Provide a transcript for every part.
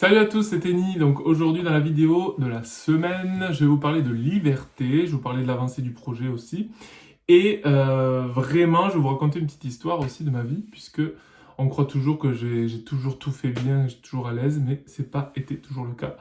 Salut à tous, c'est Tenny. Donc aujourd'hui dans la vidéo de la semaine, je vais vous parler de liberté, je vais vous parler de l'avancée du projet aussi. Et euh, vraiment, je vais vous raconter une petite histoire aussi de ma vie, puisque on croit toujours que j'ai toujours tout fait bien, suis toujours à l'aise, mais c'est pas été toujours le cas.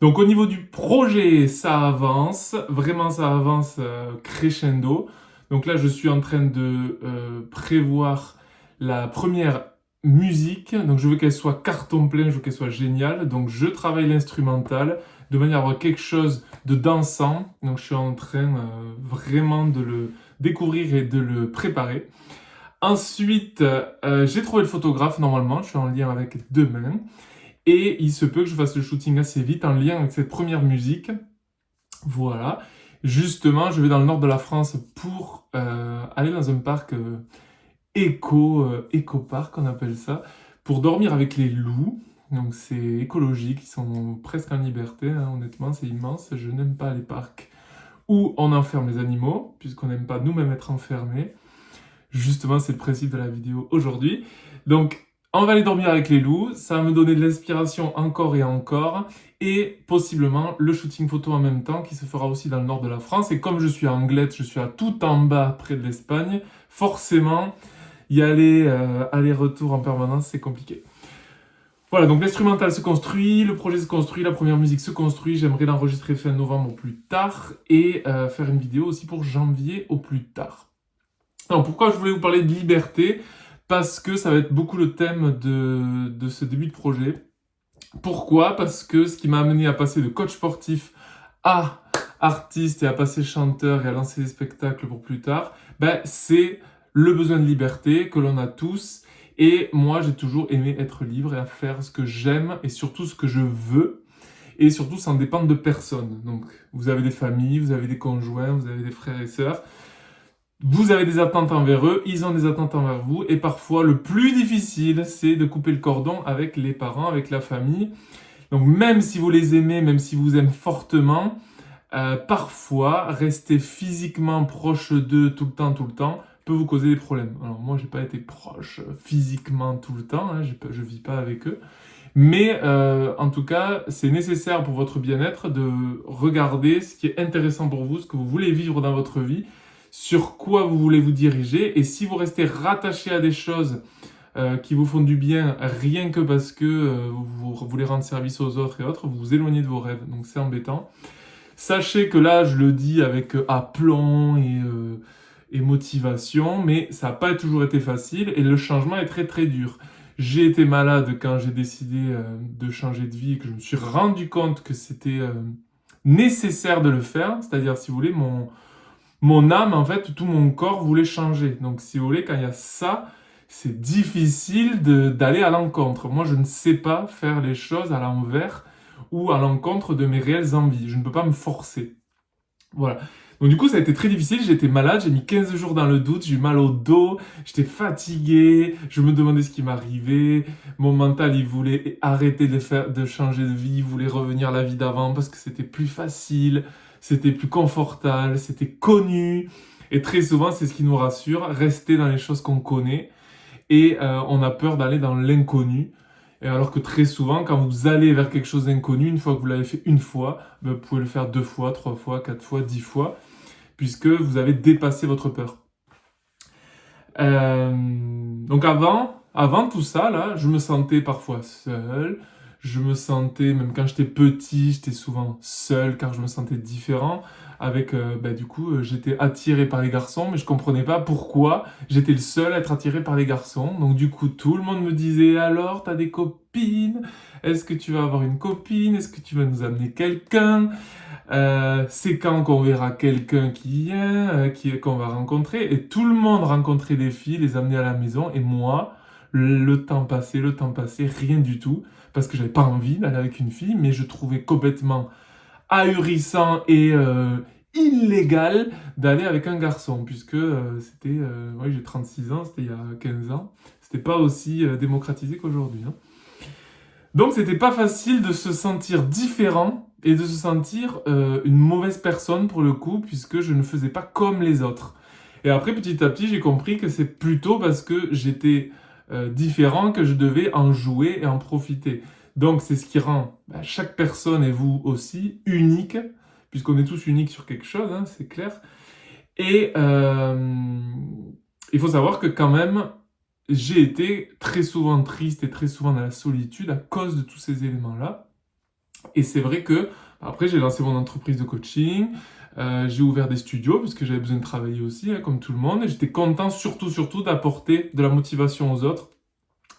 Donc au niveau du projet, ça avance, vraiment ça avance euh, crescendo. Donc là, je suis en train de euh, prévoir la première musique, donc je veux qu'elle soit carton plein, je veux qu'elle soit géniale, donc je travaille l'instrumental de manière à avoir quelque chose de dansant, donc je suis en train euh, vraiment de le découvrir et de le préparer. Ensuite, euh, j'ai trouvé le photographe normalement, je suis en lien avec demain, et il se peut que je fasse le shooting assez vite en lien avec cette première musique. Voilà. Justement, je vais dans le nord de la France pour euh, aller dans un parc éco, euh, éco-parc, on appelle ça, pour dormir avec les loups. Donc c'est écologique, ils sont presque en liberté, hein, honnêtement, c'est immense. Je n'aime pas les parcs où on enferme les animaux, puisqu'on n'aime pas nous-mêmes être enfermés. Justement, c'est le principe de la vidéo aujourd'hui. Donc, on va aller dormir avec les loups, ça va me donner de l'inspiration encore et encore, et possiblement le shooting photo en même temps qui se fera aussi dans le nord de la France. Et comme je suis à Anglette, je suis à tout en bas près de l'Espagne, forcément, y aller euh, aller-retour en permanence, c'est compliqué. Voilà, donc l'instrumental se construit, le projet se construit, la première musique se construit. J'aimerais l'enregistrer fin novembre au plus tard et euh, faire une vidéo aussi pour janvier au plus tard. Alors pourquoi je voulais vous parler de liberté? Parce que ça va être beaucoup le thème de, ce début de projet. Pourquoi? Parce que ce qui m'a amené à passer de coach sportif à artiste et à passer chanteur et à lancer des spectacles pour plus tard, ben, c'est le besoin de liberté que l'on a tous. Et moi, j'ai toujours aimé être libre et à faire ce que j'aime et surtout ce que je veux. Et surtout sans dépendre de personne. Donc, vous avez des familles, vous avez des conjoints, vous avez des frères et sœurs. Vous avez des attentes envers eux, ils ont des attentes envers vous. Et parfois, le plus difficile, c'est de couper le cordon avec les parents, avec la famille. Donc, même si vous les aimez, même si vous aimez fortement, euh, parfois, rester physiquement proche d'eux tout le temps, tout le temps, peut vous causer des problèmes. Alors moi, j'ai pas été proche physiquement tout le temps, hein, je vis pas avec eux. Mais euh, en tout cas, c'est nécessaire pour votre bien-être de regarder ce qui est intéressant pour vous, ce que vous voulez vivre dans votre vie, sur quoi vous voulez vous diriger. Et si vous restez rattaché à des choses euh, qui vous font du bien rien que parce que euh, vous voulez rendre service aux autres et autres, vous vous éloignez de vos rêves. Donc c'est embêtant. Sachez que là, je le dis avec aplomb et et motivation, mais ça n'a pas toujours été facile et le changement est très très dur. J'ai été malade quand j'ai décidé euh, de changer de vie et que je me suis rendu compte que c'était euh, nécessaire de le faire. C'est-à-dire, si vous voulez, mon, mon âme, en fait, tout mon corps voulait changer. Donc, si vous voulez, quand il y a ça, c'est difficile d'aller à l'encontre. Moi, je ne sais pas faire les choses à l'envers ou à l'encontre de mes réelles envies. Je ne peux pas me forcer. Voilà. Donc du coup, ça a été très difficile. J'étais malade, j'ai mis 15 jours dans le doute, j'ai eu mal au dos, j'étais fatigué, je me demandais ce qui m'arrivait. Mon mental, il voulait arrêter de, faire, de changer de vie, il voulait revenir à la vie d'avant parce que c'était plus facile, c'était plus confortable, c'était connu. Et très souvent, c'est ce qui nous rassure, rester dans les choses qu'on connaît. Et euh, on a peur d'aller dans l'inconnu. Et alors que très souvent, quand vous allez vers quelque chose d'inconnu, une fois que vous l'avez fait une fois, ben, vous pouvez le faire deux fois, trois fois, quatre fois, dix fois puisque vous avez dépassé votre peur. Euh, donc avant, avant tout ça, là, je me sentais parfois seul. Je me sentais, même quand j'étais petit, j'étais souvent seul car je me sentais différent. Avec, euh, bah, du coup, euh, j'étais attiré par les garçons, mais je comprenais pas pourquoi j'étais le seul à être attiré par les garçons. Donc du coup, tout le monde me disait alors, t'as des copines? Est-ce que tu vas avoir une copine? Est-ce que tu vas nous amener quelqu'un euh, c'est quand qu'on verra quelqu'un qui vient, euh, qu'on va rencontrer. Et tout le monde rencontrait des filles, les amener à la maison. Et moi, le temps passé, le temps passé, rien du tout. Parce que j'avais pas envie d'aller avec une fille, mais je trouvais complètement ahurissant et euh, illégal d'aller avec un garçon. Puisque c'était, oui, j'ai 36 ans, c'était il y a 15 ans. C'était pas aussi démocratisé qu'aujourd'hui. Hein. Donc c'était pas facile de se sentir différent et de se sentir euh, une mauvaise personne pour le coup, puisque je ne faisais pas comme les autres. Et après, petit à petit, j'ai compris que c'est plutôt parce que j'étais euh, différents que je devais en jouer et en profiter. Donc c'est ce qui rend bah, chaque personne et vous aussi unique, puisqu'on est tous uniques sur quelque chose, hein, c'est clair. Et euh, il faut savoir que quand même, j'ai été très souvent triste et très souvent dans la solitude à cause de tous ces éléments-là. Et c'est vrai que, après, j'ai lancé mon entreprise de coaching, euh, j'ai ouvert des studios parce que j'avais besoin de travailler aussi, hein, comme tout le monde, et j'étais content surtout, surtout d'apporter de la motivation aux autres,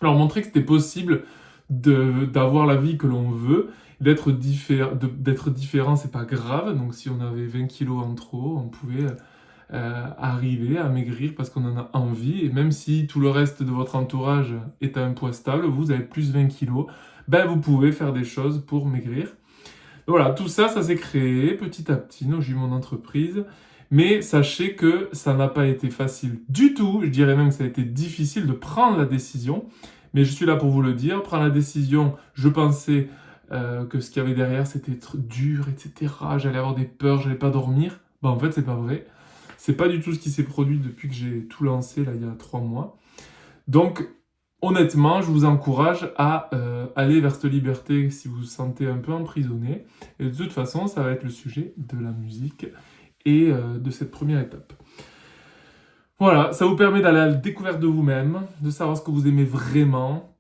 leur montrer que c'était possible d'avoir la vie que l'on veut, d'être d'être différent, c'est pas grave. Donc si on avait 20 kilos en trop, on pouvait euh, arriver à maigrir parce qu'on en a envie. Et même si tout le reste de votre entourage est à un poids stable, vous avez plus 20 kilos, ben vous pouvez faire des choses pour maigrir. voilà, tout ça, ça s'est créé petit à petit. Donc j'ai eu mon entreprise. Mais sachez que ça n'a pas été facile du tout. Je dirais même que ça a été difficile de prendre la décision. Mais je suis là pour vous le dire. Prendre la décision, je pensais euh, que ce qu'il y avait derrière, c'était dur, etc. J'allais avoir des peurs, j'allais pas dormir. Bah en fait, c'est pas vrai. C'est pas du tout ce qui s'est produit depuis que j'ai tout lancé, là, il y a trois mois. Donc, honnêtement, je vous encourage à euh, aller vers cette liberté si vous vous sentez un peu emprisonné. Et de toute façon, ça va être le sujet de la musique et euh, de cette première étape. Voilà, ça vous permet d'aller à la découverte de vous-même, de savoir ce que vous aimez vraiment.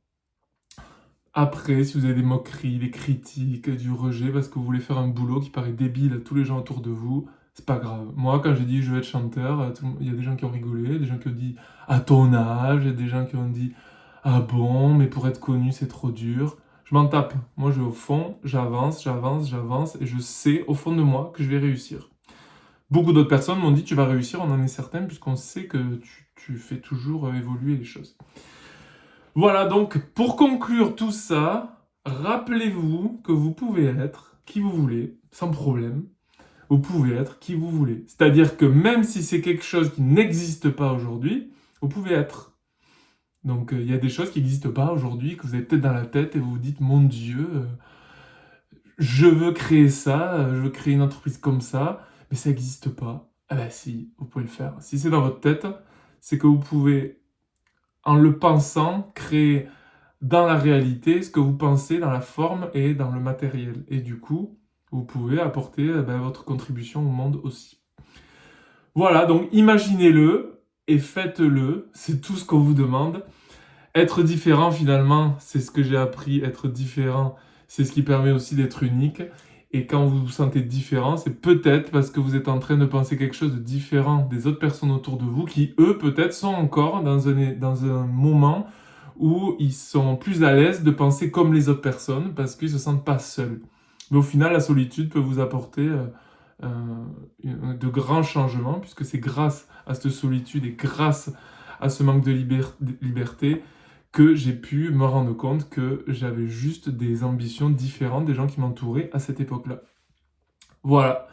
Après, si vous avez des moqueries, des critiques, du rejet parce que vous voulez faire un boulot qui paraît débile à tous les gens autour de vous, c'est pas grave. Moi, quand j'ai dit je veux être chanteur, euh, il y a des gens qui ont rigolé, des gens qui ont dit à ton âge, et des gens qui ont dit ah bon, mais pour être connu, c'est trop dur. Je m'en tape. Moi, je vais au fond, j'avance, j'avance, j'avance, et je sais au fond de moi que je vais réussir. Beaucoup d'autres personnes m'ont dit tu vas réussir, on en est certain, puisqu'on sait que tu, fais toujours euh, évoluer les choses. Voilà, donc pour conclure tout ça, rappelez-vous que vous pouvez être qui vous voulez, sans problème. Vous pouvez être qui vous voulez. C'est-à-dire que même si c'est quelque chose qui n'existe pas aujourd'hui, vous pouvez être. Donc euh, il y a des choses qui n'existent pas aujourd'hui, que vous avez peut-être dans la tête et vous vous dites, mon Dieu, euh, je veux créer ça, je veux créer une entreprise comme ça mais ça n'existe pas. Ah ben si, vous pouvez le faire. Si c'est dans votre tête, c'est que vous pouvez, en le pensant, créer dans la réalité ce que vous pensez dans la forme et dans le matériel. Et du coup, vous pouvez apporter eh ben, votre contribution au monde aussi. Voilà, donc imaginez-le et faites-le. C'est tout ce qu'on vous demande. Être différent, finalement, c'est ce que j'ai appris. Être différent, c'est ce qui permet aussi d'être unique. Et quand vous vous sentez différent, c'est peut-être parce que vous êtes en train de penser quelque chose de différent des autres personnes autour de vous qui, eux, peut-être sont encore dans un, dans un moment où ils sont plus à l'aise de penser comme les autres personnes parce qu'ils ne se sentent pas seuls. Mais au final, la solitude peut vous apporter euh, euh, de grands changements puisque c'est grâce à cette solitude et grâce à ce manque de liberté que j'ai pu me rendre compte que j'avais juste des ambitions différentes des gens qui m'entouraient à cette époque-là. Voilà.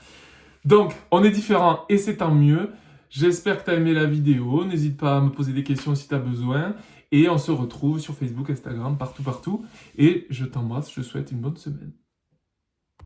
Donc, on est différents et c'est tant mieux. J'espère que tu as aimé la vidéo. N'hésite pas à me poser des questions si tu as besoin. Et on se retrouve sur Facebook, Instagram, partout, partout. Et je t'embrasse, je te souhaite une bonne semaine.